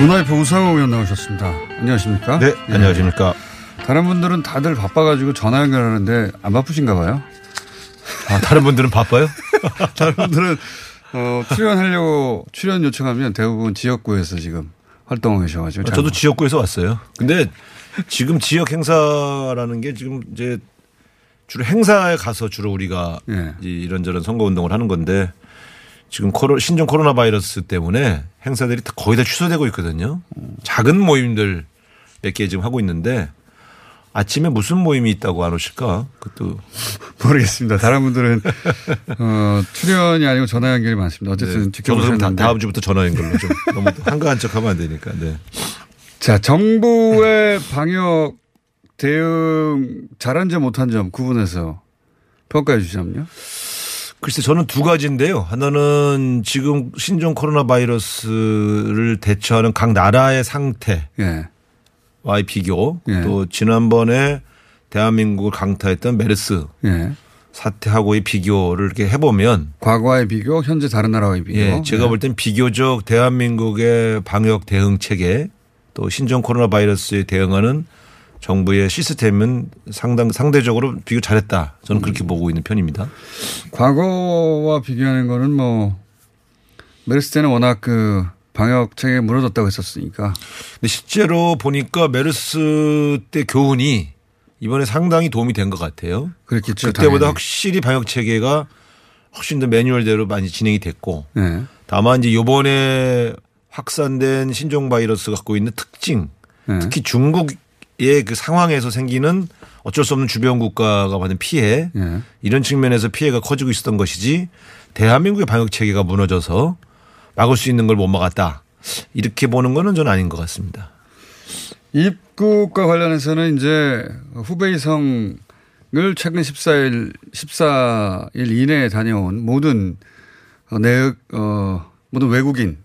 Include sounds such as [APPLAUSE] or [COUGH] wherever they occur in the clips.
문화의 우상호 의원 나오셨습니다. 안녕하십니까? 네, 예. 안녕하십니까. 다른 분들은 다들 바빠가지고 전화 연결하는데 안 바쁘신가 봐요. 아, 다른 분들은 바빠요? [LAUGHS] 다른 분들은 어, 출연하려고 출연 요청하면 대부분 지역구에서 지금 활동하고 계셔가지고. 잘 아, 저도 지역구에서 왔어요. 근데 지금 지역 행사라는 게 지금 이제 주로 행사에 가서 주로 우리가 예. 이런저런 선거 운동을 하는 건데 지금 코로, 신종 코로나 바이러스 때문에 행사들이 다 거의 다 취소되고 있거든요. 작은 모임들 몇 개 지금 하고 있는데 아침에 무슨 모임이 있다고 안 오실까? 그것도 [LAUGHS] 모르겠습니다. 다른 분들은 어, 출연이 아니고 전화 연결이 많습니다. 어쨌든 네. 지켜보시면 다-. 다음 주부터 전화인 걸로 좀 너무 한가한 척 하면 안 되니까. 네. 자, 정부의 방역 대응 잘한 점 못한 점 구분해서 평가해 주시면요. 글쎄 저는 두 가지인데요. 하나는 지금 신종 코로나 바이러스를 대처하는 각 나라의 상태와의 예. 비교 예. 또 지난번에 대한민국을 강타했던 메르스 예. 사태하고의 비교를 이렇게 해보면 과거와의 비교, 현재 다른 나라와의 비교. 예, 제가 볼 땐 비교적 대한민국의 방역 대응 체계 또 신종 코로나 바이러스에 대응하는 정부의 시스템은 상당 상대적으로 비교 잘했다. 저는 그렇게 보고 있는 편입니다. 과거와 비교하는 거는 뭐 메르스 때는 워낙 그 방역 체계 무너졌다고 했었으니까 근데 실제로 보니까 메르스 때 교훈이 이번에 상당히 도움이 된 것 같아요. 그랬겠죠. 그때보다 당연히. 확실히 방역 체계가 훨씬 더 매뉴얼대로 많이 진행이 됐고 예. 다만 이제 요번에 확산된 신종 바이러스 갖고 있는 특징 예. 특히 중국의 그 상황에서 생기는 어쩔 수 없는 주변 국가가 받는 피해 예. 이런 측면에서 피해가 커지고 있었던 것이지 대한민국의 방역 체계가 무너져서 막을 수 있는 걸 못 막았다. 이렇게 보는 거는 저는 아닌 것 같습니다. 입국과 관련해서는 이제 후베이성을 최근 14일 14일 이내에 다녀온 모든 어, 내역 어 모든 외국인들은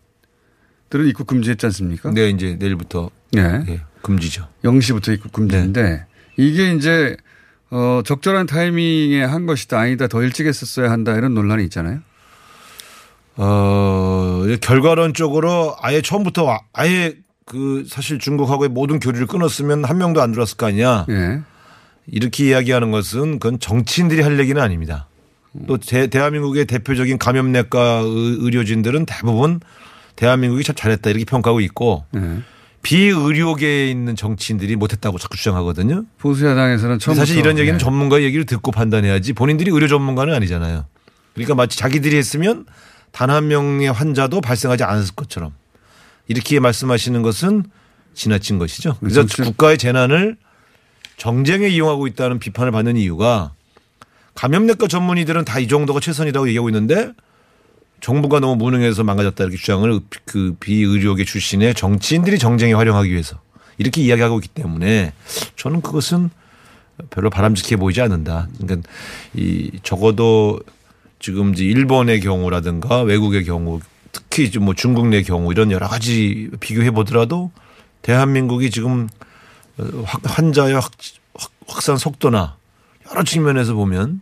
입국 금지했지 않습니까? 네, 이제 내일부터 예. 예, 금지죠. 0시부터 입국 금지인데 이게 이제 어 적절한 타이밍에 한 것이다 아니다 더 일찍 했었어야 한다 이런 논란이 있잖아요. 어, 결과론적으로 아예 처음부터 아- 아예 그 사실 중국하고의 모든 교류를 끊었으면 한 명도 안 들어왔을 거 아니야. 예. 이렇게 이야기하는 것은 그건 정치인들이 할 얘기는 아닙니다. 또 대, 대한민국의 대표적인 감염내과 의- 의료진들은 대부분 대한민국이 참 잘했다 이렇게 평가하고 있고 예. 비의료계에 있는 정치인들이 못했다고 자꾸 주장하거든요. 보수야당에서는 처음 사실 이런 얘기는 예. 전문가의 얘기를 듣고 판단해야지 본인들이 의료 전문가는 아니잖아요. 그러니까 마치 자기들이 했으면 단 한 명의 환자도 발생하지 않았을 것처럼 이렇게 말씀하시는 것은 지나친 것이죠. 그래서 정치- 국가의 재난을 정쟁에 이용하고 있다는 비판을 받는 이유가 감염내과 전문의들은 다 이 정도가 최선이라고 얘기하고 있는데 정부가 너무 무능해서 망가졌다 이렇게 주장을 그 비의료계 출신의 정치인들이 정쟁에 활용하기 위해서 이렇게 이야기하고 있기 때문에 저는 그것은 별로 바람직해 보이지 않는다. 그러니까 이 적어도 지금 이제 일본의 경우라든가 외국의 경우 특히 이제 뭐 중국 내 경우 이런 여러 가지 비교해 보더라도 대한민국이 지금 확- 환자의 확, 확- 확산 속도나 여러 측면에서 보면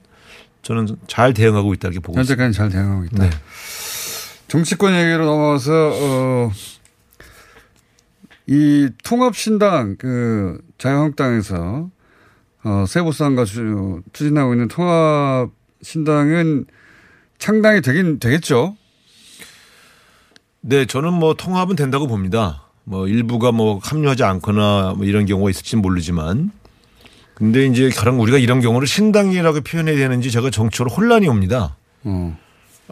저는 잘 대응하고 있다 이렇게 보고 있습니다. 현재까지 잘 대응하고 있다. 네. 정치권 얘기로 넘어가서 어, 이 통합신당 그 자유한국당에서 어, 세보수당과 주- 추진하고 있는 통합신당은 창당이 되긴 되겠죠. 네, 저는 뭐 통합은 된다고 봅니다. 뭐 일부가 뭐 합류하지 않거나 뭐 이런 경우가 있을지는 모르지만 근데 이제 가령 우리가 이런 경우를 신당이라고 표현해야 되는지 제가 정치적으로 혼란이 옵니다. 어.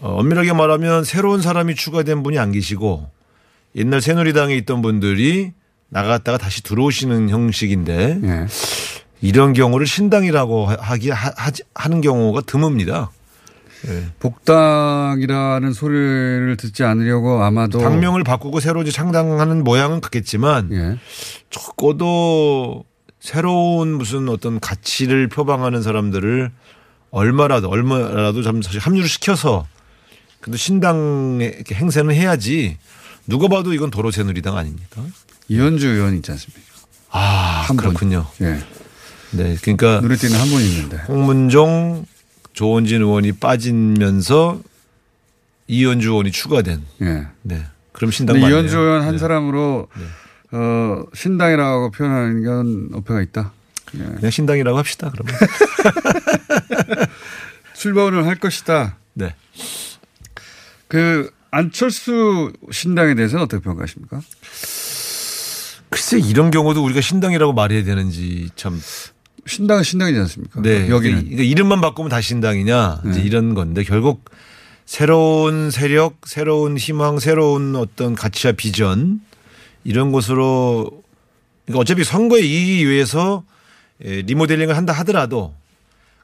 어, 엄밀하게 말하면 새로운 사람이 추가된 분이 안 계시고 옛날 새누리당에 있던 분들이 나갔다가 다시 들어오시는 형식인데 예. 이런 경우를 신당이라고 하기 하, 하는 경우가 드뭅니다. 복당이라는 소리를 듣지 않으려고 아마도 당명을 바꾸고 새로 창당하는 모양은 같겠지만 예. 적어도 새로운 무슨 어떤 가치를 표방하는 사람들을 얼마라도 얼마라도 좀 사실 합류를 시켜서 근데 신당의 이렇게 행세는 해야지 누가 봐도 이건 도로 새누리당 아닙니까? 이현주 의원 있지 않습니까? 아한 분. 그렇군요. 예. 네, 그러니까 눈에 띄는 한 분이 있는데. 홍문종, 조원진 의원이 빠지면서 이현주 의원이 추가된. 예. 네, 그럼 신당. 이현주 의원 한 네. 사람으로 어, 신당이라고 표현하는 건 어폐가 있다. 예. 그냥 신당이라고 합시다. 그러면. [LAUGHS] 출범을 할 것이다. 네. 그 안철수 신당에 대해서는 어떻게 평가하십니까? 글쎄 이런 경우도 우리가 신당이라고 말해야 되는지 참. 신당은 신당이지 않습니까? 네. 여기는 그러니까 이름만 바꾸면 다 신당이냐 이제 네. 이런 건데 결국 새로운 세력, 새로운 희망, 새로운 어떤 가치와 비전 이런 것으로 그러니까 어차피 선거에 이기기 위해서 예, 리모델링을 한다 하더라도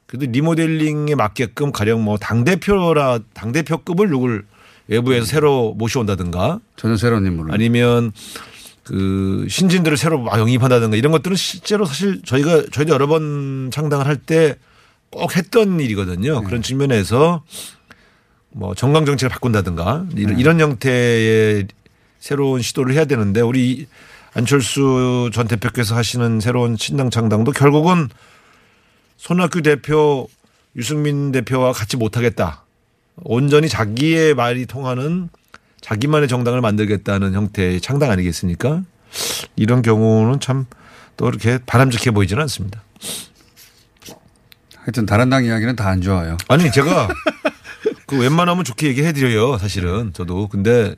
그래도 리모델링에 맞게끔 가령 뭐 당대표라 당대표급을 누굴 외부에서 새로 모셔온다든가 전혀 새로운 인물을 아니면 그 신진들을 새로 막 영입한다든가 이런 것들은 실제로 사실 저희가 저희도 여러 번 창당을 할 때 꼭 했던 일이거든요. 그런 측면에서 뭐 정강 정책을 바꾼다든가 이런, 이런 형태의 새로운 시도를 해야 되는데 우리 안철수 전 대표께서 하시는 새로운 신당 창당도 결국은 손학규 대표 유승민 대표와 같이 못하겠다. 온전히 자기의 말이 통하는 자기만의 정당을 만들겠다는 형태의 창당 아니겠습니까? 이런 경우는 참 또 이렇게 바람직해 보이지는 않습니다. 하여튼 다른 당 이야기는 다 안 좋아요. 아니 제가 그 웬만하면 좋게 얘기해 드려요 사실은 저도 근데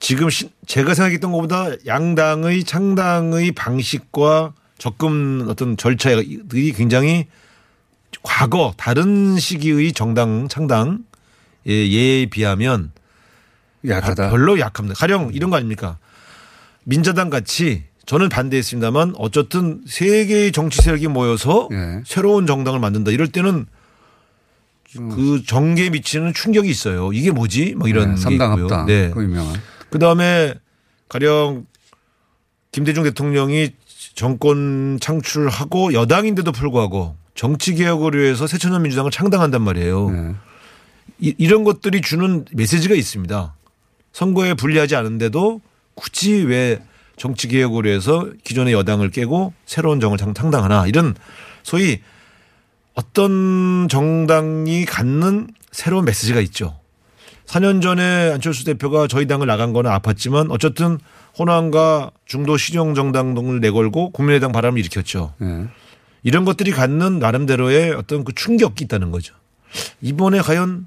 지금 시- 제가 생각했던 것보다 양당의 창당의 방식과 접근 어떤 절차들이 굉장히 과거 다른 시기의 정당 창당 예에 비하면 약하다. 별로 약합니다. 가령 이런 거 아닙니까? 민자당 같이 저는 반대했습니다만 어쨌든 세 개의 정치 세력이 모여서 예. 새로운 정당을 만든다. 이럴 때는 그 정계에 미치는 충격이 있어요. 이게 뭐지? 막 이런 게 삼당 있고요. 합당. 네. 그 유명한. 그 다음에 가령 김대중 대통령이 정권 창출하고 여당인데도 불구하고 정치 개혁을 위해서 새천년 민주당을 창당한단 말이에요. 네. 이, 이런 것들이 주는 메시지가 있습니다. 선거에 불리하지 않은데도 굳이 왜 정치 개혁을 위해서 기존의 여당을 깨고 새로운 정을 창- 창당하나 이런 소위 어떤 정당이 갖는 새로운 메시지가 있죠. 4년 전에 안철수 대표가 저희 당을 나간 거는 아팠지만 어쨌든 호남과 중도 실용 정당 등을 내걸고 국민의당 바람을 일으켰죠. 네. 이런 것들이 갖는 나름대로의 어떤 그 충격이 있다는 거죠. 이번에 과연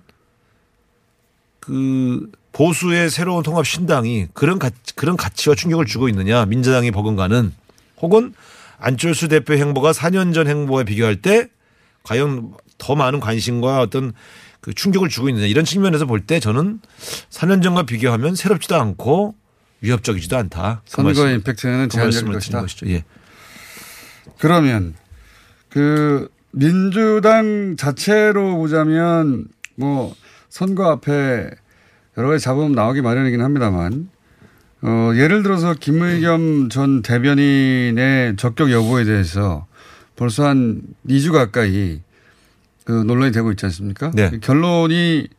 그 보수의 새로운 통합 신당이 그런 가, 그런 가치와 충격을 주고 있느냐 민주당이 버금가는 혹은 안철수 대표 행보가 4년 전 행보에 비교할 때 과연 더 많은 관심과 어떤 그 충격을 주고 있느냐 이런 측면에서 볼 때 저는 4년 전과 비교하면 새롭지도 않고 위협적이지도 않다. 그 선거의 말씀- 임팩트는 그 제한적일 드리는 것이다. 것이죠. 예. 그러면 그 민주당 자체로 보자면 뭐 선거 앞에 여러 가지 잡음 나오기 마련이긴 합니다만 어 예를 들어서 김의겸 전 대변인의 적격 여부에 대해서 벌써 한 2주 가까이 그 논란이 되고 있지 않습니까? 네. 결론이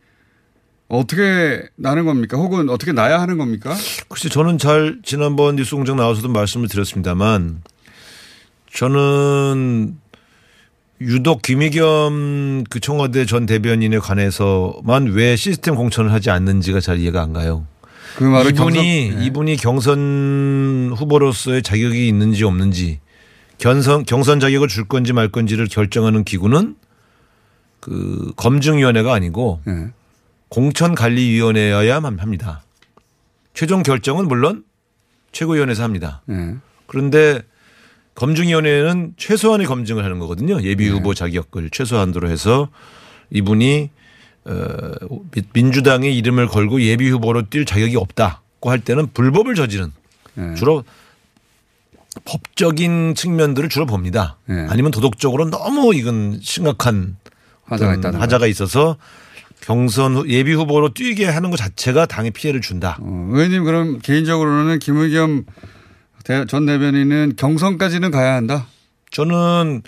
어떻게 나는 겁니까? 혹은 어떻게 나야 하는 겁니까? 글쎄 저는 잘 지난번 뉴스 공장 나와서도 말씀을 드렸습니다만 저는 유독 김의겸 그 청와대 전 대변인에 관해서만 왜 시스템 공천을 하지 않는지가 잘 이해가 안 가요. 그 말을 이분이 경선- 네. 이분이 경선 후보로서의 자격이 있는지 없는지 경선 경선 자격을 줄 건지 말 건지를 결정하는 기구는 그 검증위원회가 아니고 예. 공천관리위원회여야만 합니다. 최종 결정은 물론 최고위원회에서 합니다. 예. 그런데 검증위원회는 최소한의 검증을 하는 거거든요. 예비 네. 후보 자격을 최소한으로 해서 이분이 어, 미- 민주당의 이름을 걸고 예비 후보로 뛸 자격이 없다고 할 때는 불법을 저지른 예. 주로 법적인 측면들을 주로 봅니다. 네. 아니면 도덕적으로 너무 이건 심각한 화자가 있다는 하자가 있어서 경선 후- 예비 후보로 뛰게 하는 것 자체가 당에 피해를 준다. 어, 의원님 그럼 개인적으로는 김의겸 대- 전 대변인은 경선까지는 가야 한다. 저는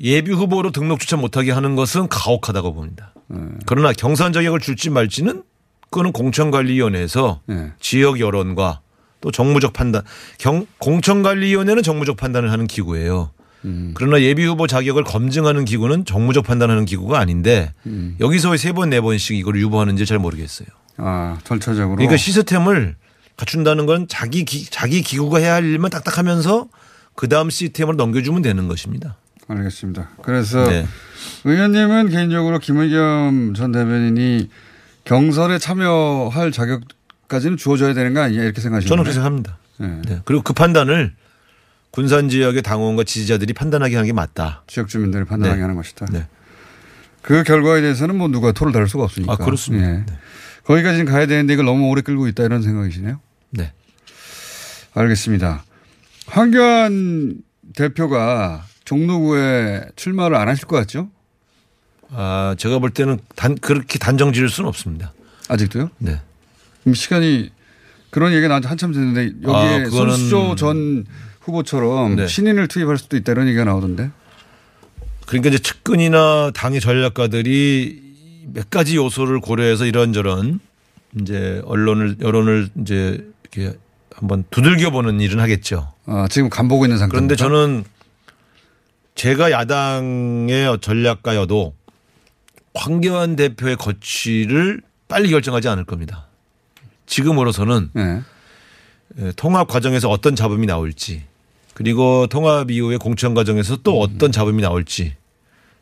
예비 후보로 등록조차 못하게 하는 것은 가혹하다고 봅니다. 네. 그러나 경선 자격을 줄지 말지는 그거는 공천관리위원회에서 네. 지역 여론과 또 정무적 판단, 경, 공천관리위원회는 정무적 판단을 하는 기구예요. 음. 그러나 예비 후보 자격을 검증하는 기구는 정무적 판단하는 기구가 아닌데 음. 여기서 세 번 네 번씩 이걸 유보하는지 잘 모르겠어요. 아 절차적으로. 그러니까 시스템을 갖춘다는 건 자기 기, 자기 기구가 해야 할 일만 딱딱하면서 그 다음 시스템으로 넘겨주면 되는 것입니다. 알겠습니다. 그래서 네. 의원님은 개인적으로 김의겸 전 대변인이 경선에 참여할 자격까지는 주어져야 되는 거 아니냐 이렇게 생각하시나요? 저는 그렇게 생각합니다. 네. 네. 그리고 그 판단을 군산 지역의 당원과 지지자들이 판단하게 하는 게 맞다. 지역 주민들이 판단하게 네. 하는 것이다. 네. 그 결과에 대해서는 뭐 누가 토를 다룰 수가 없으니까. 아, 그렇습니다. 예. 네. 거기까지는 가야 되는데 이걸 너무 오래 끌고 있다 이런 생각이시네요. 네. 알겠습니다. 황교안 대표가 종로구에 출마를 안 하실 것 같죠? 아, 제가 볼 때는 단, 그렇게 단정 지을 수는 없습니다. 아직도요? 네. 그럼 시간이 그런 얘기가 나한테 한참 됐는데 여기에 아, 손수조 전 후보처럼 네. 신인을 투입할 수도 있다 이런 얘기가 나오던데. 그러니까 이제 측근이나 당의 전략가들이 몇 가지 요소를 고려해서 이런저런 이제 언론을 여론을 이제 이렇게 한번 두들겨 보는 일은 하겠죠. 아, 지금 간 보고 있는 상태입니다. 그런데 저는 제가 야당의 전략가여도 황교안 대표의 거취를 빨리 결정하지 않을 겁니다. 지금으로서는 네. 예, 통합 과정에서 어떤 잡음이 나올지 그리고 통합 이후에 공천 과정에서 또 어떤 잡음이 나올지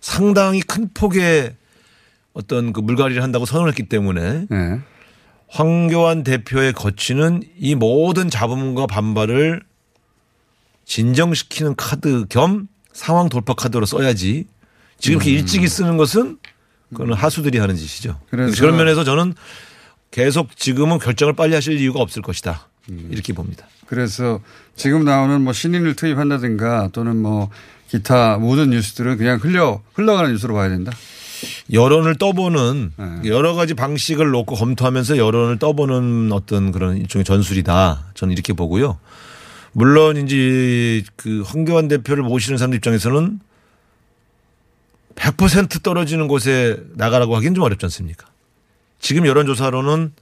상당히 큰 폭의 어떤 그 물갈이를 한다고 선언했기 때문에 네. 황교안 대표의 거취는 이 모든 잡음과 반발을 진정시키는 카드 겸 상황 돌파 카드로 써야지 지금 이렇게 일찍이 쓰는 것은 그거는 하수들이 하는 짓이죠. 그래서- 그런 면에서 저는 계속 지금은 결정을 빨리 하실 이유가 없을 것이다. 이렇게 봅니다. 그래서 지금 나오는 뭐 신인을 투입한다든가 또는 뭐 기타 모든 뉴스들은 그냥 흘려 흘러가는 뉴스로 봐야 된다. 여론을 떠보는 네. 여러 가지 방식을 놓고 검토하면서 여론을 떠보는 어떤 그런 일종의 전술이다. 저는 이렇게 보고요. 물론 이제 그 황교안 대표를 모시는 사람 입장에서는 100% 떨어지는 곳에 나가라고 하기는 좀 어렵지 않습니까? 지금 여론조사로는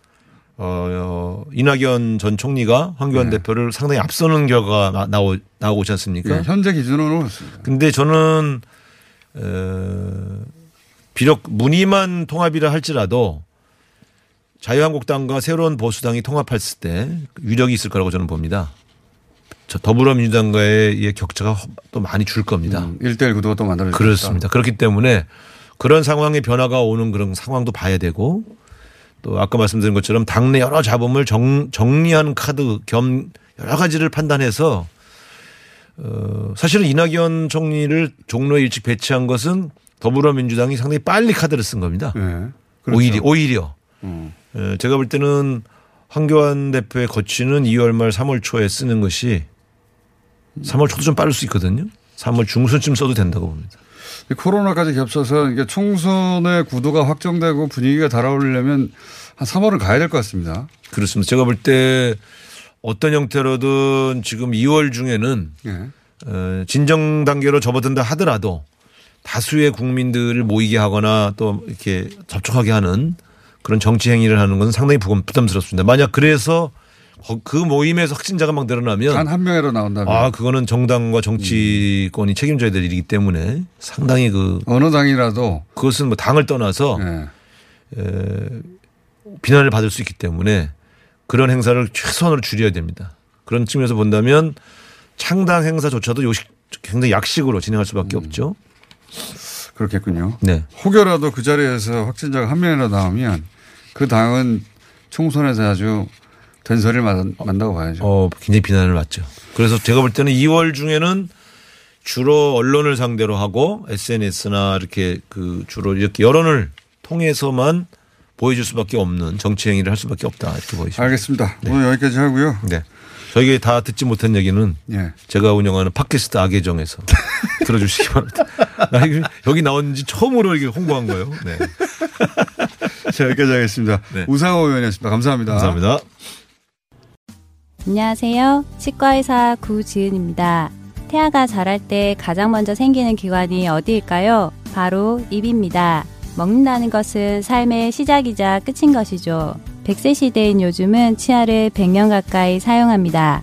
어, 이낙연 전 총리가 황교안 네. 대표를 상당히 앞서는 결과가 나- 나오, 나오고 있지 않습니까? 예, 현재 기준으로 그렇습니다. 근데 저는 어, 비록 무늬만 통합이라 할지라도 자유한국당과 새로운 보수당이 통합했을 때 위력이 있을 거라고 저는 봅니다. 저 더불어민주당과의 이 격차가 또 많이 줄 겁니다. 음, 1대1 구도가 또 만들어질 수 그렇습니다. 그렇기 때문에 그런 상황의 변화가 오는 그런 상황도 봐야 되고 또 아까 말씀드린 것처럼 당내 여러 잡음을 정, 정리하는 카드 겸 여러 가지를 판단해서 어, 사실은 이낙연 총리를 종로에 일찍 배치한 것은 더불어민주당이 상당히 빨리 카드를 쓴 겁니다. 예. 그렇죠. 오히려 오히려 음. 에, 제가 볼 때는 황교안 대표의 거취는 2월 말 3월 초에 쓰는 것이 3월 초도 좀 빠를 수 있거든요. 3월 중순쯤 써도 된다고 봅니다. 이 코로나까지 겹쳐서 이게 총선의 구도가 확정되고 분위기가 달아오르려면 한 3월은 가야 될 것 같습니다. 그렇습니다. 제가 볼 때 어떤 형태로든 지금 2월 중에는 예. 어, 진정 단계로 접어든다 하더라도 다수의 국민들을 모이게 하거나 또 이렇게 접촉하게 하는 그런 정치 행위를 하는 것은 상당히 부담- 부담스럽습니다. 만약 그래서 거- 그 모임에서 확진자가 막 늘어나면 단 한 명이라도 나온다면 아 그거는 정당과 정치권이 책임져야 될 일이기 때문에 상당히 그 어느 당이라도 그것은 뭐 당을 떠나서 예. 비난을 받을 수 있기 때문에 그런 행사를 최소한으로 줄여야 됩니다. 그런 측면에서 본다면 창당 행사조차도 요식 굉장히 약식으로 진행할 수밖에 없죠. 그렇겠군요. 네. 혹여라도 그 자리에서 확진자가 한 명이라도 나오면 그 당은 총선에서 아주 된소리를 만, 만다고 봐야죠. 어, 굉장히 비난을 받죠. 그래서 제가 볼 때는 2월 중에는 주로 언론을 상대로 하고 SNS나 이렇게 그 주로 이렇게 여론을 통해서만 보여줄 수밖에 없는 정치 행위를 할 수밖에 없다 이렇게 보이죠. 알겠습니다. 오늘 여기까지 하고요. 네. 저에게 다 듣지 못한 얘기는 예. 제가 운영하는 팟캐스트 악예정에서 [LAUGHS] 들어주시기 바랍니다. 나 여기 나온 지 처음으로 이게 홍보한 거예요. 네. 자, 여기까지 하겠습니다. 네. 우상호 의원이었습니다. 감사합니다. 감사합니다. 안녕하세요. 치과의사 구지은입니다. 태아가 자랄 때 가장 먼저 생기는 기관이 어디일까요? 바로 입입니다. 먹는다는 것은 삶의 시작이자 끝인 것이죠. 100세 시대인 요즘은 치아를 100년 가까이 사용합니다.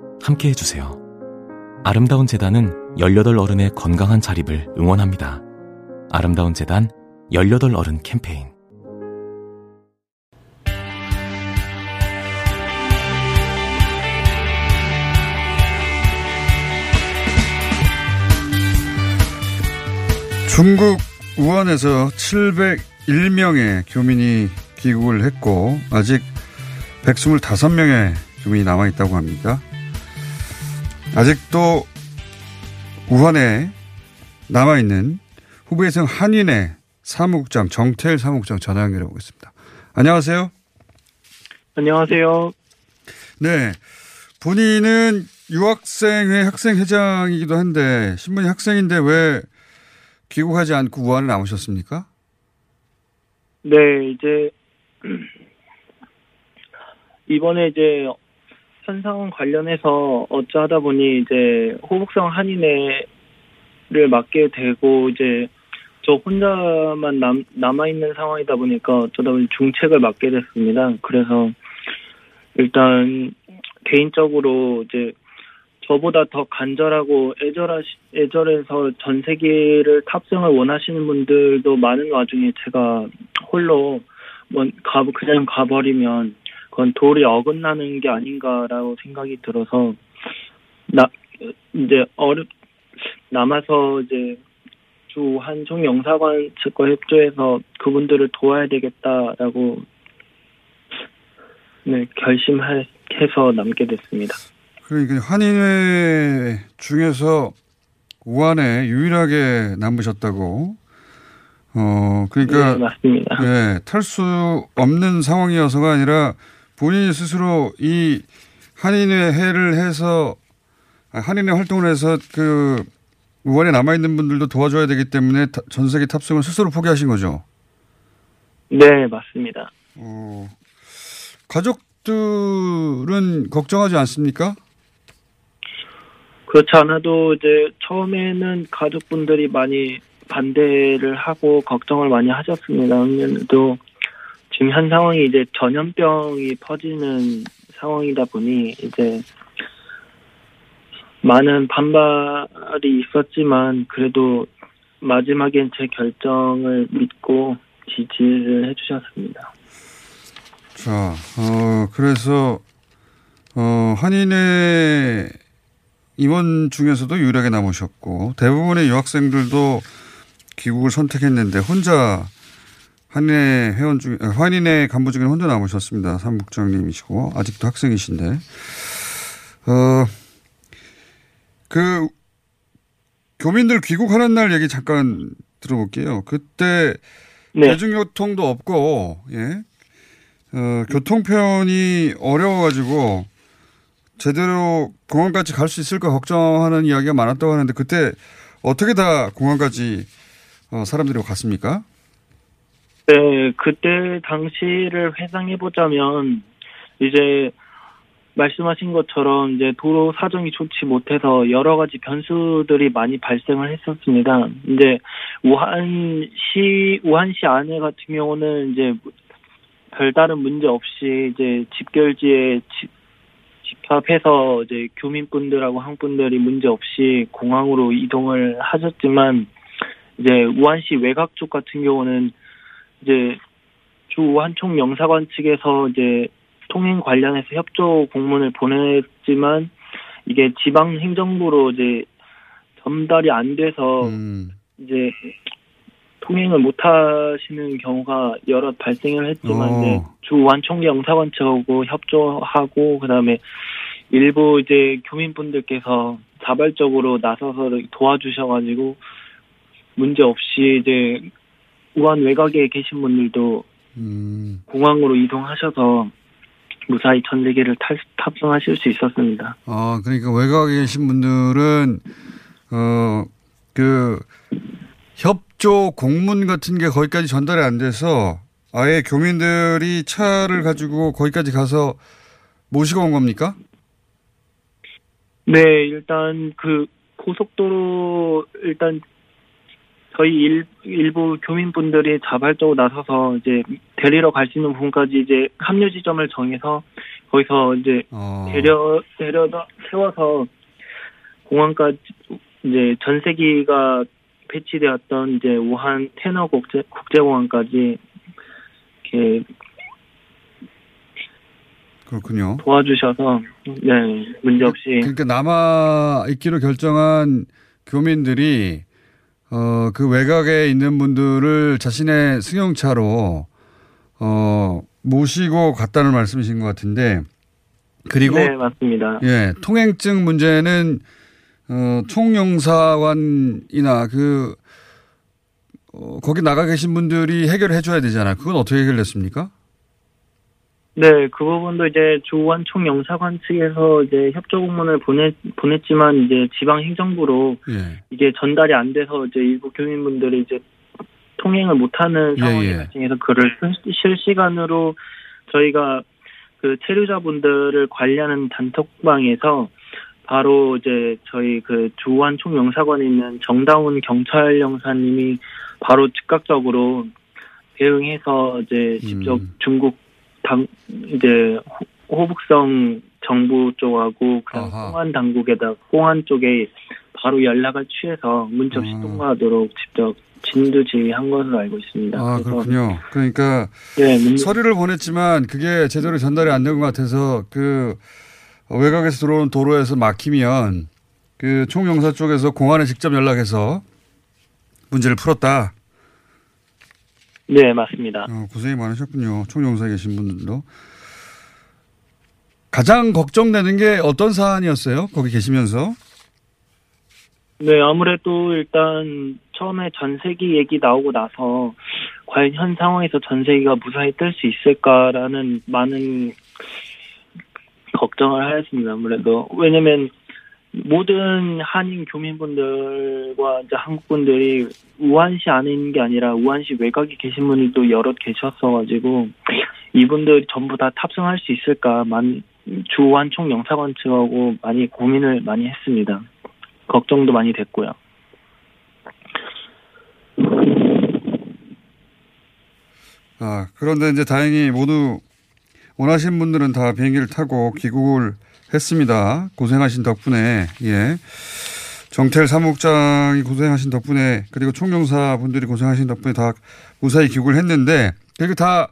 함께 해주세요. 아름다운 재단은 18 어른의 건강한 자립을 응원합니다. 아름다운 재단 18 어른 캠페인. 중국 우한에서 701명의 교민이 귀국을 했고 아직 125명의 교민이 남아 있다고 합니다. 아직도 우한에 남아 있는 후베이성 한인의 사무국장 정태일 사무국장 전화 연결해 보겠습니다. 안녕하세요. 안녕하세요. 네. 본인은 유학생회 학생회장이기도 한데 신분이 학생인데 왜 귀국하지 않고 우한에 남으셨습니까? 네, 이제 [CLEARS THROAT] 이번에 이제 현상 관련해서 어쩌하다 보니 이제 호북성 한인회를 맡게 되고 이제 저 혼자만 남, 남아있는 상황이다 보니까 어쩌다 보니 중책을 맡게 됐습니다. 그래서 일단 개인적으로 이제 저보다 더 간절하고 애절하 애절해서 전 세계를 탑승을 원하시는 분들도 많은 와중에 제가 홀로 뭐 가, 그냥 가버리면 그건 도리 어긋나는 게 아닌가라고 생각이 들어서 나 이제 어렵 남아서 이제 주 한중 영사관 측과 협조해서 그분들을 도와야 되겠다라고 네 결심해서 남게 됐습니다. 그러니까 한인회 중에서 우한에 유일하게 남으셨다고. 어 그러니까 네, 맞습니다. 예, 탈수 없는 상황이어서가 아니라 본인이 스스로 이 한인회 회를 해서 한인회 활동을 해서 그 우한에 남아 있는 분들도 도와줘야 되기 때문에 전 세계 탑승을 스스로 포기하신 거죠. 네, 맞습니다. 어, 가족들은 걱정하지 않습니까? 그렇지 않아도 이제 처음에는 가족분들이 많이 반대를 하고 걱정을 많이 하셨습니다. 왜냐면도 지금 현 상황이 이제 전염병이 퍼지는 상황이다 보니 이제 많은 반발이 있었지만 그래도 마지막엔 제 결정을 믿고 지지를 해주셨습니다. 자, 어, 그래서, 어, 한인회 임원 중에서도 유일하게 남으셨고 대부분의 유학생들도 귀국을 선택했는데 혼자 한인회 회원 중 한인회 간부 중에 혼자 남으셨습니다. 삼국장님이시고 아직도 학생이신데 어 그 교민들 귀국하는 날 얘기 잠깐 들어볼게요. 그때 네. 대중교통도 없고 예 어, 교통편이 어려워가지고 제대로 공항까지 갈 수 있을까 걱정하는 이야기가 많았다고 하는데 그때 어떻게 다 공항까지 어, 사람들이 갔습니까? 네, 그때 당시를 회상해 보자면 이제 말씀하신 것처럼 이제 도로 사정이 좋지 못해서 여러 가지 변수들이 많이 발생을 했었습니다. 이제 우한시 우한시 안에 같은 경우는 이제 별다른 문제 없이 이제 집결지에 집, 집합해서 이제 교민분들하고 항분들이 문제 없이 공항으로 이동을 하셨지만 이제 우한시 외곽 쪽 같은 경우는 이제 주 우한총 영사관 측에서 이제 통행 관련해서 협조 공문을 보냈지만 이게 지방 행정부로 이제 전달이 안 돼서 이제 통행을 못 하시는 경우가 여러 발생을 했지만 어. 이제 주 우한총 영사관 측하고 협조하고 그다음에 일부 이제 교민분들께서 자발적으로 나서서 도와주셔가지고 문제 없이 이제 우한 외곽에 계신 분들도 공항으로 이동하셔서 무사히 전 세계를 탈, 탑승하실 수 있었습니다. 아, 그러니까 외곽에 계신 분들은, 어, 그, 협조 공문 같은 게 거기까지 전달이 안 돼서 아예 교민들이 차를 가지고 거기까지 가서 모시고 온 겁니까? 네, 일단 그 고속도로 일단 저희 일, 일부 교민분들이 자발적으로 나서서 이제 데리러 갈 수 있는 부분까지 이제 합류 지점을 정해서 거기서 이제 데려 데려다 세워서 공항까지 이제 전세기가 배치되었던 이제 우한 테너 국제 국제공항까지 이렇게 그렇군요. 도와주셔서 네 문제 없이 그러니까 남아 있기로 결정한 교민들이 어, 그 외곽에 있는 분들을 자신의 승용차로 어, 모시고 갔다는 말씀이신 것 같은데 그리고 네 맞습니다. 예, 통행증 문제는 어, 총영사관이나 그 어, 거기 나가 계신 분들이 해결해 줘야 되잖아요. 그건 어떻게 해결됐습니까? 네, 그 부분도 이제 조원 총영사관 측에서 이제 협조 공문을 보내 보냈지만 이제 지방 행정부로 예. 이게 전달이 안 돼서 이제 일부 교민분들이 이제 통행을 못하는 예, 상황이 예. 발생해서 그를 실- 실시간으로 저희가 그 체류자분들을 관리하는 단톡방에서 바로 이제 저희 그 조한 총영사관에 있는 정다운 경찰 영사님이 바로 즉각적으로 대응해서 이제 직접 중국 당 이제 호- 호북성 정부 쪽하고 그다음 공안 당국에다 공안 쪽에 바로 연락을 취해서 문자 없이 통과하도록 직접 진두 지휘한 것으로 알고 있습니다. 아, 그렇군요. 그러니까 네, 문- 서류를 보냈지만 그게 제대로 전달이 안 된 것 같아서 그 외곽에서 들어오는 도로에서 막히면 그 총영사 쪽에서 공안에 직접 연락해서 문제를 풀었다. 네, 맞습니다. 어, 고생이 많으셨군요. 총영사에 계신 분들도. 가장 걱정되는 게 어떤 사안이었어요? 거기 계시면서? 네, 아무래도 일단 처음에 전세기 얘기 나오고 나서 과연 현 상황에서 전세기가 무사히 뜰 수 있을까라는 많은 걱정을 하였습니다. 아무래도 왜냐면 모든 한인 교민분들과 이제 한국분들이 우한시 안에 있는 게 아니라 우한시 외곽에 계신 분들도 여럿 계셨어가지고 이분들 전부 다 탑승할 수 있을까 만 주한 총 영사관 측하고 많이 고민을 많이 했습니다. 걱정도 많이 됐고요. 아, 그런데 이제 다행히 모두 원하신 분들은 다 비행기를 타고 귀국을 했습니다. 고생하신 덕분에, 예. 정태일 사무국장이 고생하신 덕분에, 그리고 총영사 분들이 고생하신 덕분에 다 무사히 귀국을 했는데, 그리고 다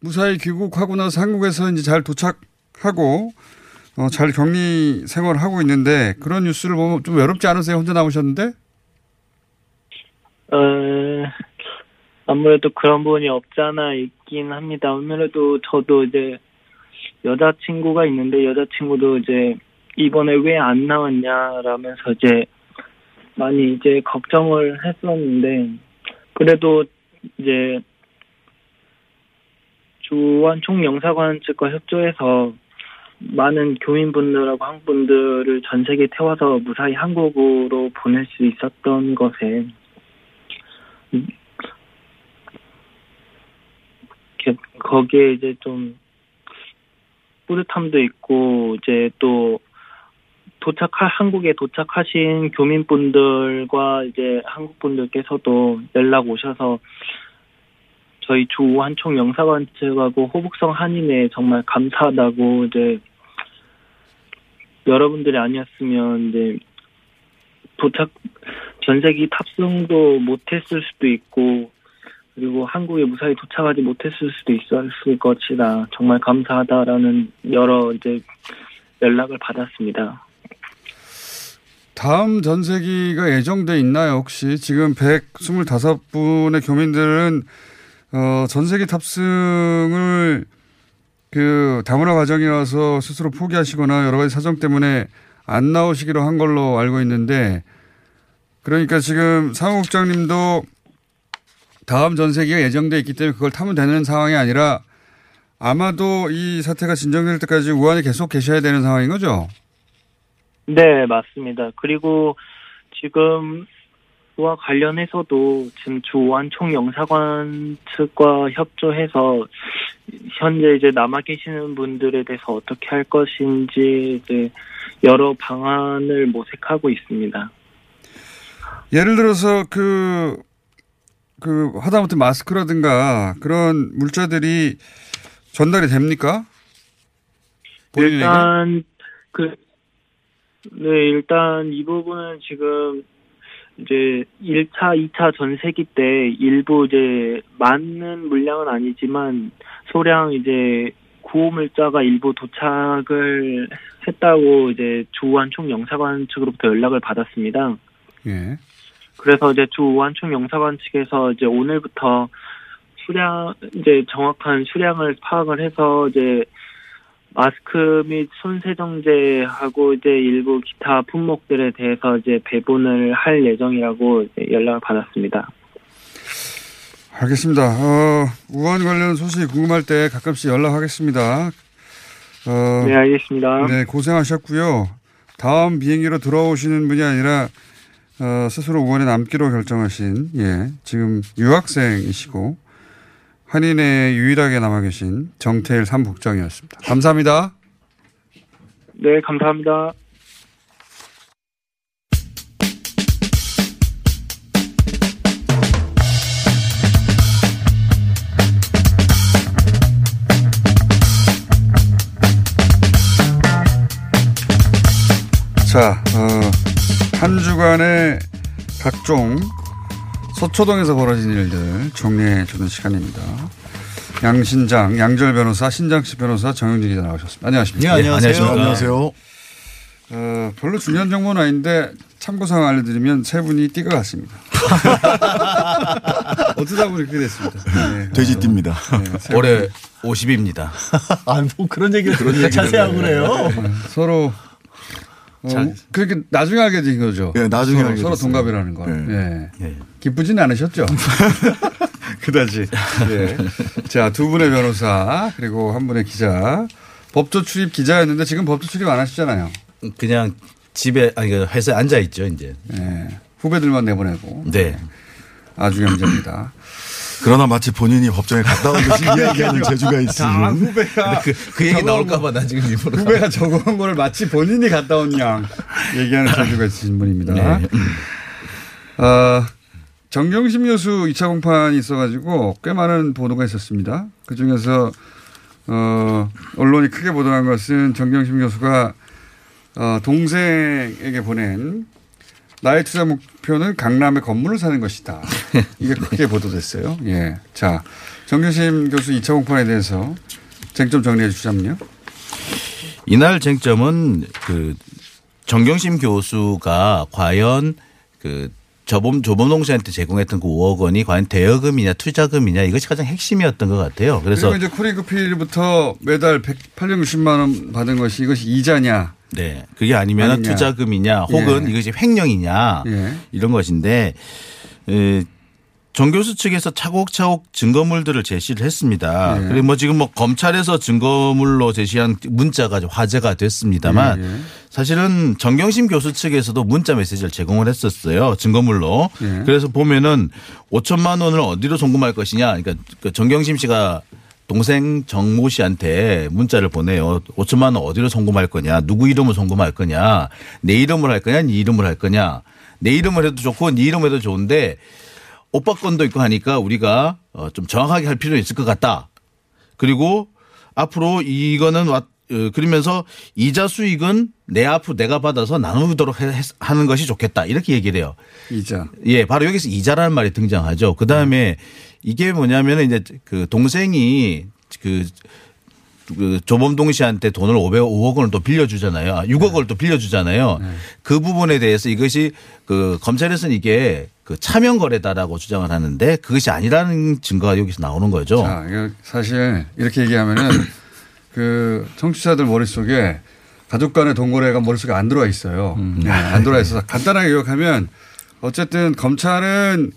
무사히 귀국하고 나서 한국에서 이제 잘 도착하고, 어, 잘 격리 생활하고 있는데 그런 뉴스를 보면 좀 외롭지 않으세요? 혼자 남으셨는데? 어, 아무래도 그런 부분이 없잖아 있긴 합니다. 아무래도 저도 이제 여자친구가 있는데 여자친구도 이제 이번에 왜 안 나왔냐라면서 이제 많이 이제 걱정을 했었는데 그래도 이제 주한 총영사관 측과 협조해서 많은 교민분들하고 한국분들을 전 세계에 태워서 무사히 한국으로 보낼 수 있었던 것에 거기에 이제 좀 뿌듯함도 있고 이제 또 도착할 한국에 도착하신 교민분들과 이제 한국 분들께서도 연락 오셔서 저희 주 우한총 영사관 측하고 호북성 한인에 정말 감사하다고 이제 여러분들이 아니었으면 이제 도착 전세기 탑승도 못했을 수도 있고 그리고 한국에 무사히 도착하지 못했을 수도 있었을 것이다. 정말 감사하다라는 여러 이제 연락을 받았습니다. 다음 전세기가 예정돼 있나요, 혹시? 지금 125분의 교민들은, 어, 전세기 탑승을 그 다문화 과정이라서 스스로 포기하시거나 여러 가지 사정 때문에 안 나오시기로 한 걸로 알고 있는데, 그러니까 지금 사무국장님도 다음 전세기가 예정돼 있기 때문에 그걸 타면 되는 상황이 아니라 아마도 이 사태가 진정될 때까지 우한에 계속 계셔야 되는 상황인 거죠? 네, 맞습니다. 그리고 지금과 관련해서도 지금 주한 총영사관 측과 협조해서 현재 이제 남아 계시는 분들에 대해서 어떻게 할 것인지 이제 여러 방안을 모색하고 있습니다. 예를 들어서 그, 그, 하다못해 마스크라든가 그런 물자들이 전달이 됩니까? 본인에게? 일단 그 네, 일단 이 부분은 지금 이제 1차, 2차 전세기 때 일부 이제 많은 물량은 아니지만 소량 이제 구호 물자가 일부 도착을 했다고 이제 주한총 영사관 측으로부터 연락을 받았습니다. 예. 그래서 이제 주한총 영사관 측에서 이제 오늘부터 수량 이제 정확한 수량을 파악을 해서 이제 마스크 및 손 세정제하고 이제 일부 기타 품목들에 대해서 이제 배분을 할 예정이라고 연락을 받았습니다. 알겠습니다. 어, 우한 관련 소식 궁금할 때 가끔씩 연락하겠습니다. 어, 네, 알겠습니다. 네, 고생하셨고요. 다음 비행기로 돌아오시는 분이 아니라 어, 스스로 우한에 남기로 결정하신 예, 지금 유학생이시고 한인에 유일하게 남아 계신 정태일 삼국장이었습니다. 감사합니다. 네, 감사합니다. 자, 어, 한 주간의 각종 서초동에서 벌어진 일들 정리해 주는 시간입니다. 양신장, 양절 변호사, 신장식 변호사, 정영진 기자 나오셨습니다. 안녕하십니까? 네, 안녕하세요. 안녕하세요. 어, 별로 중요한 정보는 아닌데 참고사항 알려드리면 세 분이 띠가 같습니다. [LAUGHS] 어쩌다 보니 그렇게 됐습니다. 네. 돼지띠입니다. 세 올해 50입니다. [LAUGHS] 아, 뭐 그런 얘기를 그런 얘기를 자세하고 네. 그래요. 네. 서로 어, 그렇게 나중에 알게 된 거죠. 네, 나중에 서로, 알게 서로 됐어요. 동갑이라는 걸. 네. 예. 기쁘진 않으셨죠? [LAUGHS] 그다지. 예. 자, 두 분의 변호사 그리고 한 분의 기자. 법조 출입 기자였는데 지금 법조 출입 안 하시잖아요. 그냥 집에 아니 그 회사에 앉아 있죠 이제. 예. 후배들만 내보내고. 네. 아주 경제입니다. 그러나 마치 본인이 법정에 갔다 온 듯이 [LAUGHS] 이야기하는 재주가 아, 있으신. 후배가 그, 그 얘기 나올까봐 나 지금 일부러. 후배가 적어온 거를 마치 본인이 갔다 온 양 얘기하는 재주가 있으신 분입니다. 네. 어, 정경심 교수 2차 공판이 있어가지고 꽤 많은 보도가 있었습니다. 그 중에서 어, 언론이 크게 보도한 것은 정경심 교수가 어, 동생에게 보낸 나의 투자 목표는 강남에 건물을 사는 것이다. 이게 [LAUGHS] 크게 보도됐어요. 예. 자, 정경심 교수 2차 공판에 대해서 쟁점 정리해 주자면요. 이날 쟁점은 그 정경심 교수가 과연 그 저범 조범동 씨한테 제공했던 그 5억 원이 과연 대여금이냐 투자금이냐 이것이 가장 핵심이었던 것 같아요. 그래서 그리고 이제 코리커피로부터 매달 100, 860만 원 받은 것이 이것이 이자냐? 네. 그게 아니면. 투자금이냐 혹은 예. 이것이 횡령이냐 예. 이런 것인데 에, 정 교수 측에서 차곡차곡 증거물들을 제시를 했습니다. 예. 그리고 뭐 지금 뭐 검찰에서 증거물로 제시한 문자가 좀 화제가 됐습니다만 예, 예. 사실은 정경심 교수 측에서도 문자 메시지를 제공을 했었어요. 증거물로. 예. 그래서 보면은 5천만 원을 어디로 송금할 것이냐. 그러니까 그 정경심 씨가 동생 정모 씨한테 문자를 보내요. 5천만 원 어디로 송금할 거냐. 누구 이름을 송금할 거냐. 내 이름을 할 거냐. 네 이름을 할 거냐. 내 이름을 해도 좋고 네 이름을 해도 좋은데 오빠 건도 있고 하니까 우리가 어, 좀 정확하게 할 필요는 있을 것 같다. 그리고 앞으로 이거는 와- 어, 그러면서 이자 수익은 내 앞으로 내가 받아서 나누도록 해- 하는 것이 좋겠다. 이렇게 얘기를 해요. 이자. 예, 바로 여기서 이자라는 말이 등장하죠. 그 다음에 이게 뭐냐면 이제 그 동생이 그, 그 조범동 씨한테 돈을 500, 5억 원을 또 빌려주잖아요. 아, 6억 원을 또 빌려주잖아요. 그 부분에 대해서 이것이 그 검찰에서는 이게 그 차명 거래다라고 주장을 하는데 그것이 아니라는 증거가 여기서 나오는 거죠. 자, 사실 이렇게 얘기하면은 [CLEARS THROAT] 그 청취자들 머릿속에 가족 간의 동거래가 머릿속에 안 들어와 있어요. 네, 안 들어와 있어서 간단하게 요약하면 어쨌든 검찰은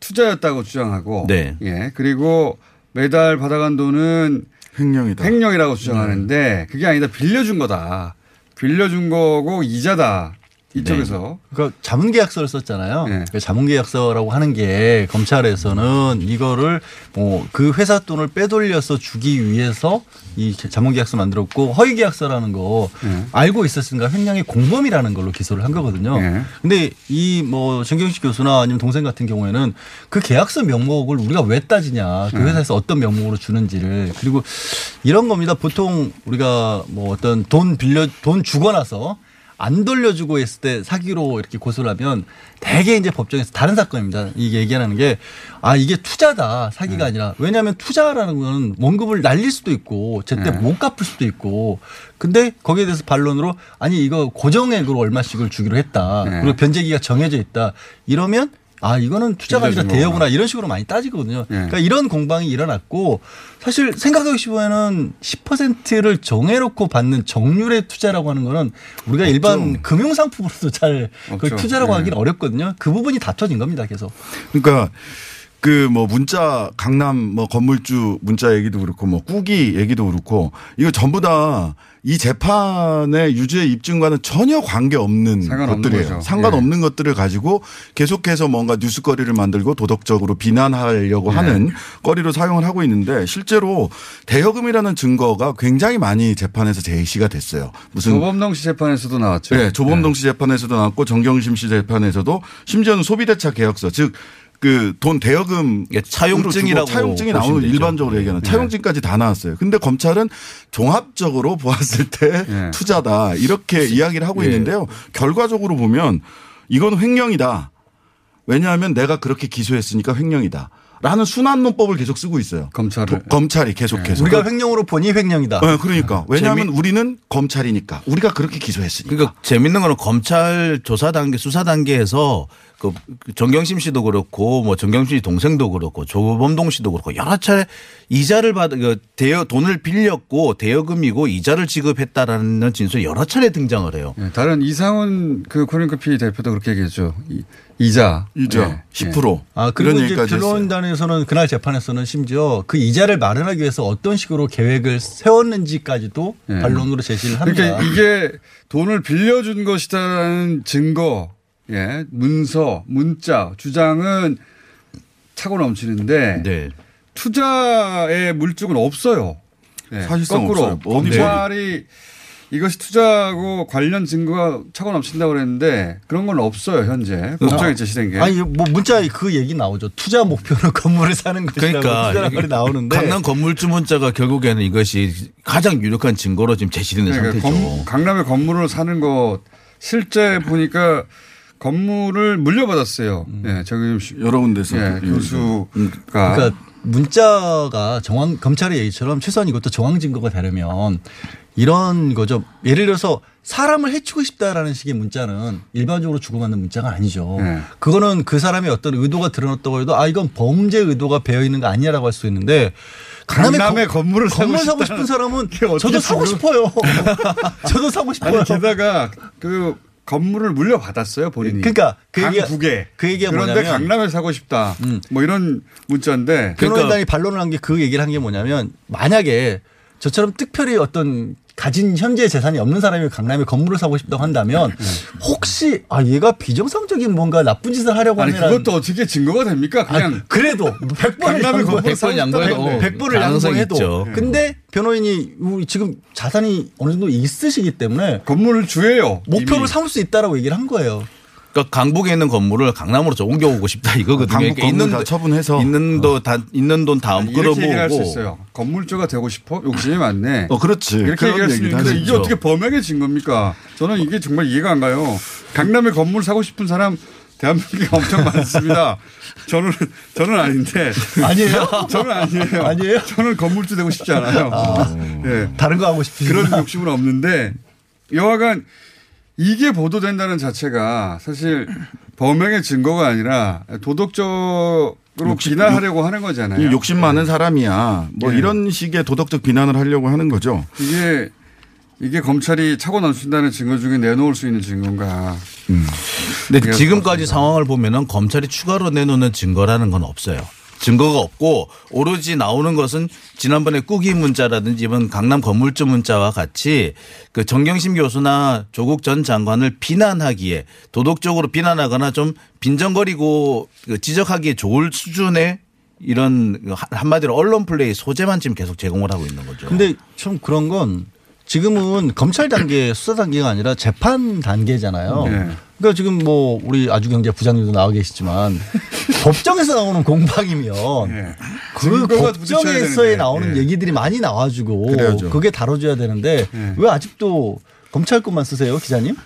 투자였다고 주장하고 네. 예. 그리고 매달 받아간 돈은 횡령이다. 횡령이라고 주장하는데 그게 아니다 빌려준 거다. 빌려준 거고 이자다. 이쪽에서 그러니까 자문계약서를 썼잖아요. 네. 그 자문계약서라고 하는 게 검찰에서는 이거를 뭐 그 회사 돈을 빼돌려서 주기 위해서 이 자문계약서 만들었고 허위계약서라는 거 네. 알고 있었으니까 횡령의 공범이라는 걸로 기소를 한 거거든요. 네. 근데 이 뭐 정경식 교수나 아니면 동생 같은 경우에는 그 계약서 명목을 우리가 왜 따지냐 그 네. 회사에서 어떤 명목으로 주는지를 그리고 이런 겁니다. 보통 우리가 뭐 어떤 돈 빌려 돈 주고 나서 안 돌려주고 했을 때 사기로 이렇게 고소를 하면 대개 이제 법정에서 다른 사건입니다. 이게 얘기하는 게 아 이게 투자다 사기가 아니라 왜냐하면 투자라는 거는 원금을 날릴 수도 있고 제때 네. 못 갚을 수도 있고 근데 거기에 대해서 반론으로 아니 이거 고정액으로 얼마씩을 주기로 했다 네. 그리고 변제기가 정해져 있다 이러면 아 이거는 투자가 아니라 빌려준 대여구나. 이런 식으로 많이 따지거든요. 네. 그러니까 이런 공방이 일어났고 사실 생각해 보면은 10%를 정해놓고 받는 정률의 투자라고 하는 거는 우리가 일반 금융 상품으로도 잘 그걸 없죠. 투자라고 네. 하기는 어렵거든요. 그 부분이 다퉈진 겁니다. 계속. 그러니까 그 뭐 문자 강남 뭐 건물주 문자 얘기도 그렇고 뭐 꾸기 얘기도 그렇고 이거 전부 다 이 재판의 유죄 입증과는 전혀 관계 없는 것들이에요. 거죠. 예. 상관없는 것들을 가지고 계속해서 뭔가 뉴스거리를 만들고 도덕적으로 비난하려고 예. 하는 거리로 사용을 하고 있는데 실제로 대여금이라는 증거가 굉장히 많이 재판에서 제시가 됐어요. 무슨 조범동 씨 재판에서도 나왔죠. 네, 조범동 씨 재판에서도 나왔고 정경심 씨 재판에서도 심지어는 소비대차 계약서 즉 그 돈 대여금 차용증이라고 차용증이 나오는. 일반적으로 얘기하는 네. 차용증까지 다 나왔어요. 근데 검찰은 종합적으로 [LAUGHS] 보았을 때 네. 투자다 이렇게 이야기를 하고 예. 있는데요. 결과적으로 보면 이건 횡령이다. 왜냐하면 내가 그렇게 기소했으니까 횡령이다. 라는 순환 논법을 계속 쓰고 있어요. 검찰을. 검찰이 계속해서. 우리가 횡령으로 보니 횡령이다. 네, 그러니까. 왜냐하면 재미- 우리는 검찰이니까. 우리가 그렇게 기소했으니까. 그러니까 재밌는 거는 검찰 조사 단계 수사 단계에서 그 정경심 씨도 그렇고 뭐 정경심 씨 동생도 그렇고 조범동 씨도 그렇고 여러 차례 이자를 받그 대여 돈을 빌렸고 대여금이고 이자를 지급했다라는 진술이 여러 차례 등장을 해요. 네, 다른 이상훈 그 코리커피 대표도 그렇게 얘기했죠. 이, 이자. 이자 네. 10%. 아 그리고 이제. 변호인단에서는 그날 재판에서는 심지어 그 이자를 마련하기 위해서 어떤 식으로 계획을 세웠는지까지도 네. 반론으로 제시를 합니다. 그러니까 이게 돈을 빌려준 것이다라는 증거, 예, 문서, 문자, 주장은 차고 넘치는데 네. 투자의 물증은 없어요. 예, 사실상 거꾸로 없어요. 검찰이 이것이 투자하고 관련 증거가 차고 넘친다고 그랬는데 그런 건 없어요 현재 법정에 제시된 게. 아니 뭐 문자에 그 얘기 나오죠. 투자 목표는 [LAUGHS] 건물을 사는 것이라고 그러니까 투자라는 말이 나오는데 강남 건물주 문자가 결국에는 이것이 가장 유력한 증거로 지금 제시되는 그러니까 상태죠. 건- 강남에 건물을 사는 것 실제 보니까 건물을 물려받았어요. 예, 저기 여러 군데서 예, 예, 교수가 그러니까 문자가 정황 검찰의 얘기처럼 최소한 이것도 정황 증거가 되려면 이런 거죠. 예를 들어서 사람을 해치고 싶다라는 식의 문자는 일반적으로 주고받는 문자가 아니죠. 네. 그거는 그 사람의 어떤 의도가 드러났다고 해도 아 이건 범죄 의도가 배어 있는 거 아니냐라고 할 수 있는데 강남에 강남에 거- 건물을 사고 건물 사고 싶다는 싶은 사람은 저도 사고 싶어요. [LAUGHS] 저도 사고 싶어요. 아니 게다가 그 건물을 물려받았어요 본인이. 그러니까 그 얘기가- 강북에. 그 얘기가 그런데 뭐냐면- 음. 강남에 사고 싶다. 뭐 이런 문자인데. 변호인단이 반론을 한 게 그 얘기를 한 게 뭐냐면 만약에 저처럼 특별히 어떤 가진 현재 재산이 없는 사람이 강남에 건물을 사고 싶다고 한다면 혹시 아 얘가 비정상적인 뭔가 나쁜 짓을 하려고 아니 하는 그것도 어떻게 증거가 됩니까? 그냥 그래도 100번을 강남에 건물 양보해 사고 양보해도 싶다는데. 100번을 가능성이 양보해도 있죠. 근데 변호인이 지금 자산이 어느 정도 있으시기 때문에 건물을 주예요. 목표를 이미. 삼을 수 있다라고 얘기를 한 거예요. 그러니까 강북에 있는 건물을 강남으로 좀 옮겨오고 싶다 이거거든요. 강북 그러니까 건물 다 처분해서. 있는 돈다 있는 돈다 이렇게 얘기를 할수 있어요. 건물주가 되고 싶어? 욕심이 많네. 어, 그렇지. 이렇게 얘기할 수 있는데 이게. 어떻게 범행의 증거입니까? 저는 이게 정말 이해가 안 가요. 강남에 건물 사고 싶은 사람 대한민국에 [LAUGHS] 엄청 많습니다. 저는 저는 아닌데 아니에요? [LAUGHS] 저는 아니에요. 아니에요? 저는 건물주 되고 싶지 않아요. 예. 다른 거 하고 싶으시 그런 욕심은 없는데 여하간 이게 보도된다는 자체가 사실 범행의 증거가 아니라 도덕적으로 욕심- 비난하려고 하는 거잖아요. 욕심 많은 사람이야. 뭐 예. 이런 식의 도덕적 비난을 하려고 하는 거죠. 이게 이게 검찰이 차고 넘친다는 증거 중에 내놓을 수 있는 증거인가? 근데 그래서 지금까지 상황을 보면은 검찰이 추가로 내놓는 증거라는 건 없어요. 증거가 없고 오로지 나오는 것은 지난번에 꾸기 문자라든지 이번 강남 건물주 문자와 같이 그 정경심 교수나 조국 전 장관을 비난하기에 도덕적으로 비난하거나 좀 빈정거리고 그 지적하기에 좋을 수준의 이런 한마디로 언론 플레이 소재만 지금 계속 제공을 하고 있는 거죠. 근데 좀 그런 건 지금은 검찰 단계 수사 단계가 아니라 재판 단계잖아요. 네. 그러니까 지금 뭐 우리 아주경제 부장님도 나와 계시지만 [LAUGHS] 법정에서 나오는 공방이면 그 부딪혀야 법정에서의 되는데. 나오는 예. 얘기들이 많이 나와주고 그래야죠. 그게 다뤄줘야 되는데 예. 왜 아직도 검찰 것만 쓰세요, 기자님?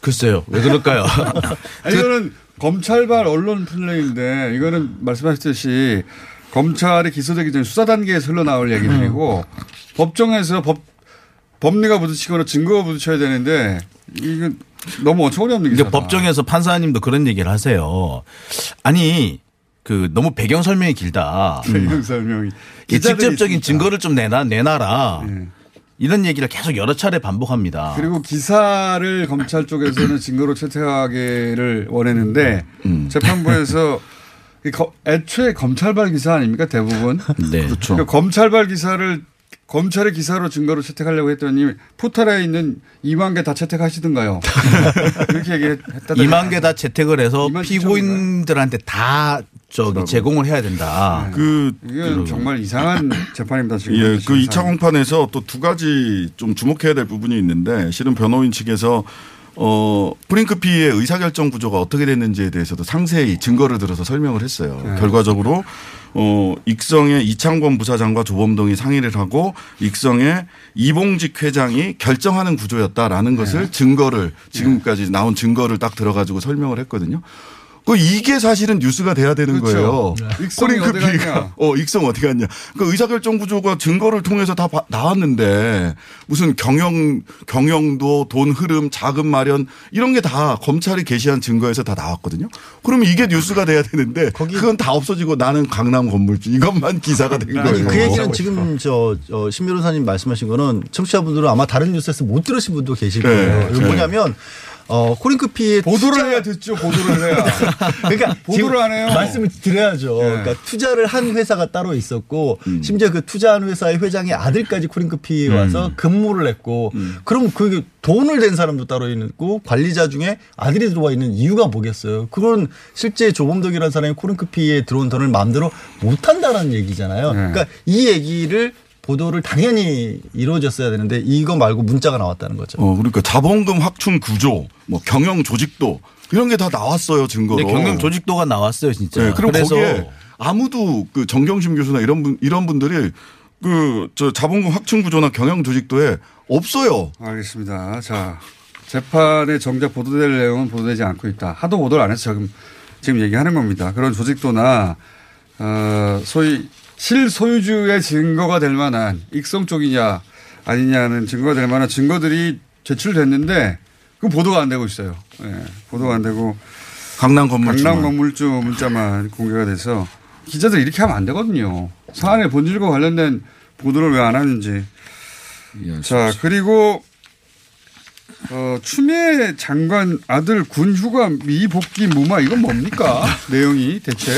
글쎄요. 왜 그럴까요? [LAUGHS] 아니, 이거는 검찰발 언론 플레이인데 이거는 말씀하셨듯이 검찰이 기소되기 전에 수사 단계에서 흘러나올 얘기들이고 법정에서 법 법리가 부딪히거나 증거가 부딪혀야 되는데 이건 너무 어처구니 없는 기사다. 법정에서 판사님도 그런 얘기를 하세요. 아니 그 너무 배경 설명이 길다. 배경 설명이 직접적인. 증거를 좀 내놔 내놔라. 예. 이런 얘기를 계속 여러 차례 반복합니다. 그리고 기사를 검찰 쪽에서는 증거로 채택하기를 원했는데 음. 재판부에서 애초에 검찰발 기사 아닙니까 대부분? 네. 그렇죠. 그러니까 검찰발 기사를 검찰의 기사로 증거로 채택하려고 했더니 포털에 있는 2만 개 다 채택하시던가요? [LAUGHS] 이렇게 얘기했다. 2만 개 다 채택을 해서 2만 피고인들한테 다 저기 제공을 해야 된다. 그 이건 정말 이상한 [LAUGHS] 재판입니다 지금. 예, 그 2차 진상이. 공판에서 또 두 가지 좀 주목해야 될 부분이 있는데 실은 변호인 측에서 어, 프링크피의 의사결정 구조가 어떻게 됐는지에 대해서도 상세히 증거를 들어서 설명을 했어요. 네. 결과적으로 어, 익성의 이창권 부사장과 조범동이 상의를 하고 익성의 이봉직 회장이 결정하는 구조였다라는 네. 것을 증거를 지금까지 나온 증거를 딱 들어가지고 설명을 했거든요. 그 이게 사실은 뉴스가 돼야 되는 그렇죠. 거예요. 익성이 어디 갔냐? [LAUGHS] 어, 익성 어디 갔냐. 그 의사결정 구조가 증거를 통해서 다 바- 나왔는데 무슨 경영, 경영도 돈 흐름, 자금 마련 이런 게 다 검찰이 게시한 증거에서 다 나왔거든요. 그러면 이게 뉴스가 돼야 되는데 그건 다 없어지고 나는 강남 건물주 이것만 기사가 된 아니 거예요. 그 얘기는 지금 저, 어, 신 변호사님 말씀하신 거는 청취자분들은 아마 다른 뉴스에서 못 들으신 분도 계실 네, 거예요. 네. 뭐냐면 어, 코링크피의 보도를 해야 듣죠. 보도를 해야. [LAUGHS] 그러니까 보도를 안 해요. 말씀을 드려야죠. 네. 그러니까 투자를 한 회사가 따로 있었고 심지어 그 투자한 회사의 회장의 아들까지 코링크피에 와서 근무를 했고 그럼 그 돈을 댄 사람도 따로 있고 관리자 중에 아들이 들어와 있는 이유가 뭐겠어요? 그건 실제 조범덕이라는 사람이 코링크피에 들어온 돈을 마음대로 못 한다는 얘기잖아요. 그러니까 이 얘기를 보도를 당연히 이루어졌어야 되는데 이거 말고 문자가 나왔다는 거죠. 어, 그러니까 자본금 확충 구조, 뭐 경영 조직도 이런 게 다 나왔어요 증거로. 근데 경영 조직도가 나왔어요 진짜. 네, 그럼 그래서 거기에 아무도 그 정경심 교수나 이런 분 이런 분들이 그 저 자본금 확충 구조나 경영 조직도에 없어요. 알겠습니다. 자 재판에 정작 보도될 내용은 보도되지 않고 있다. 하도 보도를 안 해서 지금 지금 얘기하는 겁니다. 그런 조직도나 어, 소위 실소유주의 증거가 될 만한 익성 쪽이냐 아니냐는 증거가 될 만한 증거들이 제출됐는데 그 보도가 안 되고 있어요. 예, 보도가 안 되고 강남 건물주 강남 건물주 문자만 공개가 돼서 기자들 이렇게 하면 안 되거든요. 사안의 본질과 관련된 보도를 왜 안 하는지. 자 그리고 어, 추미애 장관 아들 군 휴가 미복귀 무마 이건 뭡니까 내용이 대체?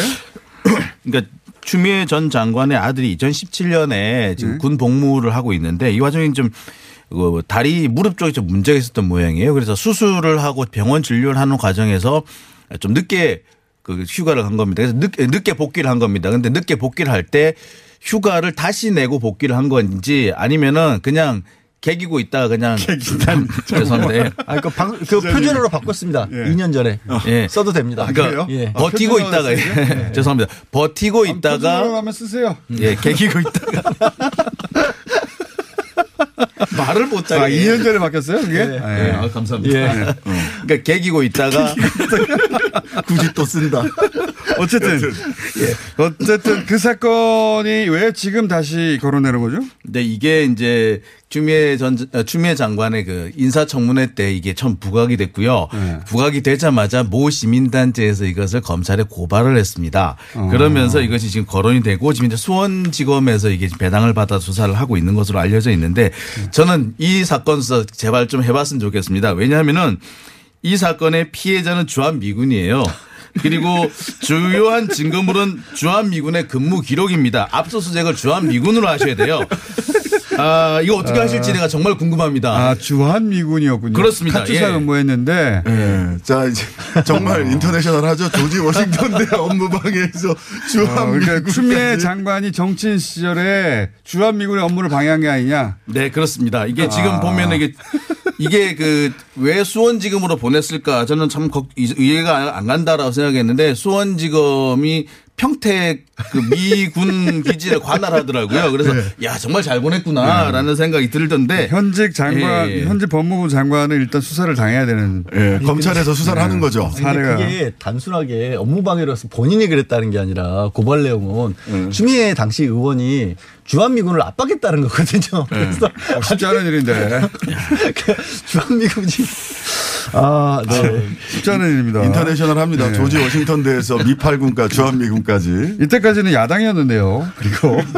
그러니까 추미애 전 장관의 아들이 2017년에 지금 네. 군 복무를 하고 있는데 이 과정에 좀그 다리 무릎 쪽에 좀 문제가 있었던 모양이에요. 그래서 수술을 하고 병원 진료를 하는 과정에서 좀 늦게 그 휴가를 간 겁니다. 그래서 늦게, 늦게 복귀를 한 겁니다. 근데 늦게 복귀를 할 때 휴가를 다시 내고 복귀를 한 건지 아니면은 그냥 개기고 있다가 그냥 [LAUGHS] 일단 [LAUGHS] 죄송한데 아, 그, 방, 그 표준어로 바꿨습니다. 2년 전에. 예. 써도 됩니다. 그러니까 예. 버티고 있다가 [LAUGHS] 예. 죄송합니다. 버티고 있다가 표준어로 쓰세요. 예, 개기고 있다가 말을 못 하게. 아, 2년 전에 바뀌었어요, 그게? 예. 예. 아, 감사합니다. 예. 그러니까 개기고 있다가 굳이 또 쓴다. 어쨌든 예. 어쨌든 그 사건이 왜 지금 다시 거론되는 거죠? 근데 이게 이제 추미애 전 어, 추미애 장관의 그 인사청문회 때 이게 처음 부각이 됐고요. 네. 부각이 되자마자 모 시민단체에서 이것을 검찰에 고발을 했습니다. 어. 그러면서 이것이 지금 거론이 되고 지금 이제 수원지검에서 이게 배당을 받아 수사를 하고 있는 것으로 알려져 있는데 저는 이 사건 수사 제발 좀 해봤으면 좋겠습니다. 왜냐하면은 이 사건의 피해자는 주한 미군이에요. 그리고 주요한 증거물은 주한미군의 근무 기록입니다. 압수수색을 주한미군으로 하셔야 돼요. 아, 이거 어떻게 하실지 내가 정말 궁금합니다. 아, 주한 미군이었군요. 그렇습니다. 카투사 예. 근무했는데. 예. 자, 이제 정말 international 하죠. 조지 워싱턴 대 업무방해에서 어, 주한 그러니까 추미애 장관이 정치인 시절에 주한 미군의 업무를 방해한 게 아니냐? 네, 그렇습니다. 이게 지금 아. 보면 이게 이게 그 왜 수원지검으로 보냈을까? 저는 참 이해가 안 간다라고 생각했는데 수원지검이 평택 그 미군 [LAUGHS] 기지를 관할하더라고요. 그래서 야 정말 잘 보냈구나라는 생각이 들던데 현직 장관, 예. 현직 법무부 장관은 일단 수사를 당해야 되는. 예, 검찰에서 수사를 하는 거죠. 사례가. 그게 단순하게 업무 방해로서 본인이 그랬다는 게 아니라 고발 내용은 음. 추미애 당시 의원이 주한미군을 압박했다는 거거든요. 그래서 어, 쉽지 않은 일인데. [LAUGHS] 그 주한미군이 아, 네. 쉽지 않은 일입니다. 인터내셔널 합니다. 네. 조지 워싱턴 대에서 미팔군과 주한미군까지. 이때까지는 야당이었는데요. 그리고. [LAUGHS]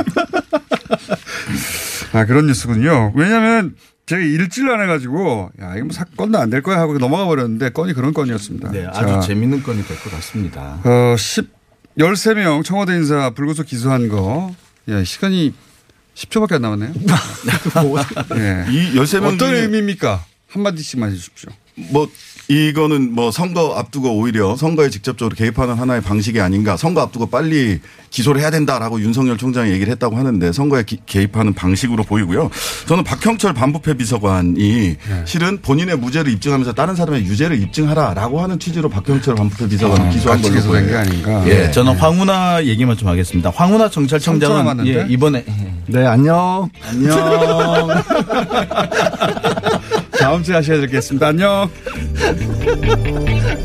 아, 그런 뉴스군요. 왜냐면 제가 일주일 안 해가지고, 야, 이거 뭐 사건도 안 될 거야 하고 넘어가 버렸는데 건이 그런 건이었습니다. 네, 아주 자, 재밌는 건이 될 것 같습니다. 어, 10, 13명 청와대 인사 불구속 기소한 거. 야, 시간이 10초밖에 안 남았네요. [LAUGHS] 예. 이 13명 어떤 의미입니까? 한마디씩만 해 주십시오. 뭐 이거는 뭐 선거 앞두고 오히려 선거에 직접적으로 개입하는 하나의 방식이 아닌가. 선거 앞두고 빨리 기소를 해야 된다라고 윤석열 총장이 얘기를 했다고 하는데 선거에 기- 개입하는 방식으로 보이고요. 저는 박형철 반부패 비서관이 실은 본인의 무죄를 입증하면서 다른 사람의 유죄를 입증하라라고 하는 취지로 박형철 반부패 비서관을 아, 기소한 걸로 기소된 게 보여요. 아닌가. 예, 저는 황운하 얘기만 좀 하겠습니다. 황운하 경찰청장은? 예, 이번에 네, 안녕. 안녕. [LAUGHS] [LAUGHS] 다음 주에 하셔야 되겠습니다. 안녕. [LAUGHS]